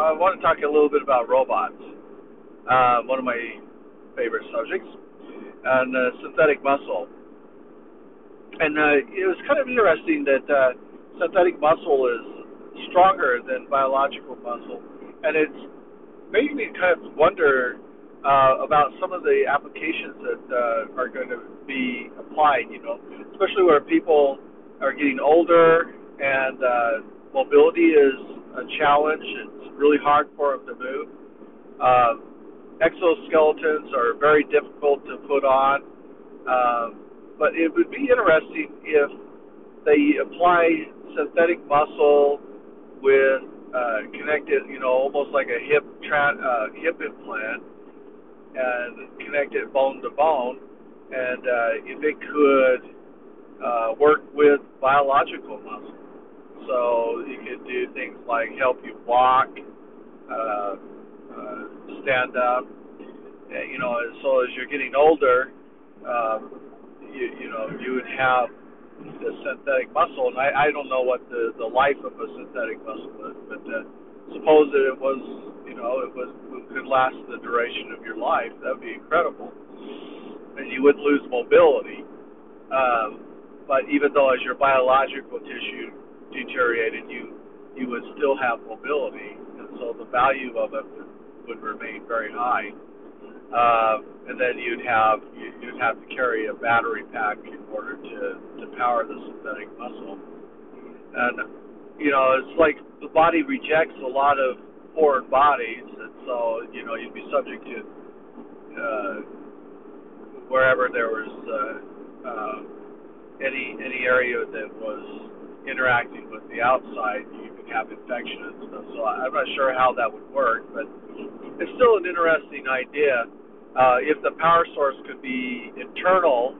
I want to talk a little bit about robots. Uh, one of my favorite subjects, and uh, synthetic muscle. And uh, it was kind of interesting that uh, synthetic muscle is stronger than biological muscle, and it's made me kind of wonder uh, about some of the applications that uh, are going to be applied. You know, especially where people are getting older and uh, mobility is a challenge. It's really hard for them to move. Uh, exoskeletons are very difficult to put on. Um, but it would be interesting if they apply synthetic muscle with uh, connected, you know, almost like a hip tra- uh, hip implant, and connect it bone to bone. And uh, if it could uh, work with biological muscle, so you could do things like help you walk, uh, uh, stand up. You know, so as you're getting older. Um, you you know you would have the synthetic muscle, and I, I don't know what the the life of a synthetic muscle is, but uh, suppose that it was you know it was it could last the duration of your life, that would be incredible, and you wouldn't lose mobility. Um, but even though as your biological tissue deteriorated, you you would still have mobility, and so the value of it would, would remain very high. Uh, and then you'd have you'd have to carry a battery pack in order to to power the synthetic muscle. And you know, it's like the body rejects a lot of foreign bodies, and so you know you'd be subject to uh, wherever there was uh, uh, any any area that was interacting with the outside, you have infection and stuff. So I'm not sure how that would work, but it's still an interesting idea uh, if the power source could be internal,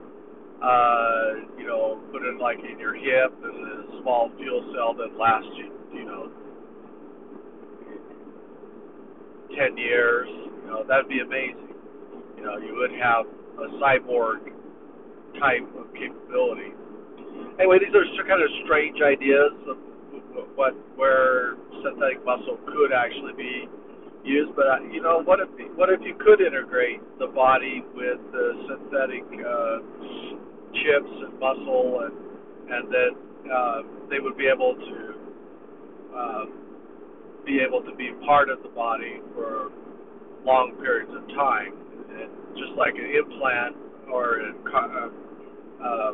uh, you know, put it like in your hip and a small fuel cell that lasts you, you know, 10 years, you know, that'd be amazing. You know, you would have a cyborg type of capability. Anyway, these are kind of strange ideas of what where synthetic muscle could actually be use. But uh, you know, what if what if you could integrate the body with the synthetic uh, chips and muscle, and and then uh, they would be able to uh, be able to be part of the body for long periods of time, and just like an implant or a car, uh, uh,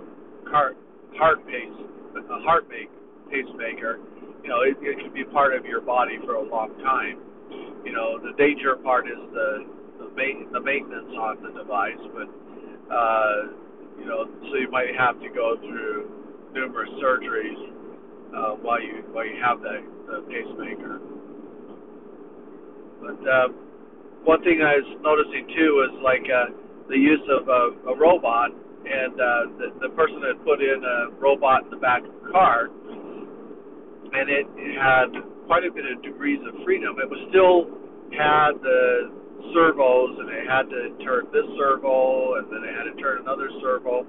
car, heart pace, a heart make, pacemaker, you know, it, it can be part of your body for a long time you know, the danger part is the the, ma- the maintenance on the device, but uh, you know, so you might have to go through numerous surgeries uh, while you while you have that the pacemaker. But uh, one thing I was noticing too was like uh, the use of a, a robot, and uh, the, the person had put in a robot in the back of the car, and it had quite a bit of degrees of freedom. It was still had the servos, and it had to turn this servo, and then it had to turn another servo.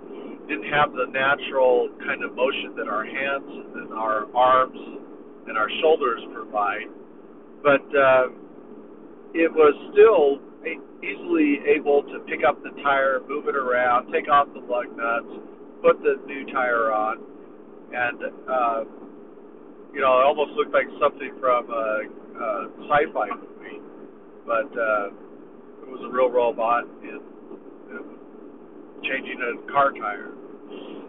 Didn't have the natural kind of motion that our hands and our arms and our shoulders provide, but uh, it was still easily able to pick up the tire, move it around, take off the lug nuts, put the new tire on, and uh, you know, it almost looked like something from a, a sci-fi movie, but uh, it was a real robot in, in changing a car tire.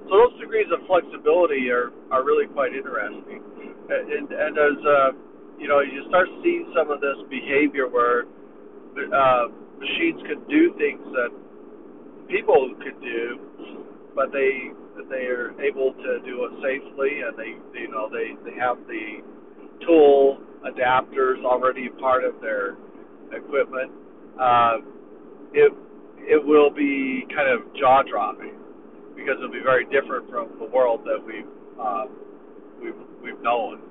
So those degrees of flexibility are are really quite interesting, and and as uh, you know, you start seeing some of this behavior where uh, machines can do things that people could do, but they that they are able to do it safely, and they you know they they have the tool adapters already part of their equipment. Uh, it it will be kind of jaw dropping because it'll be very different from the world that we've uh, we've we've known.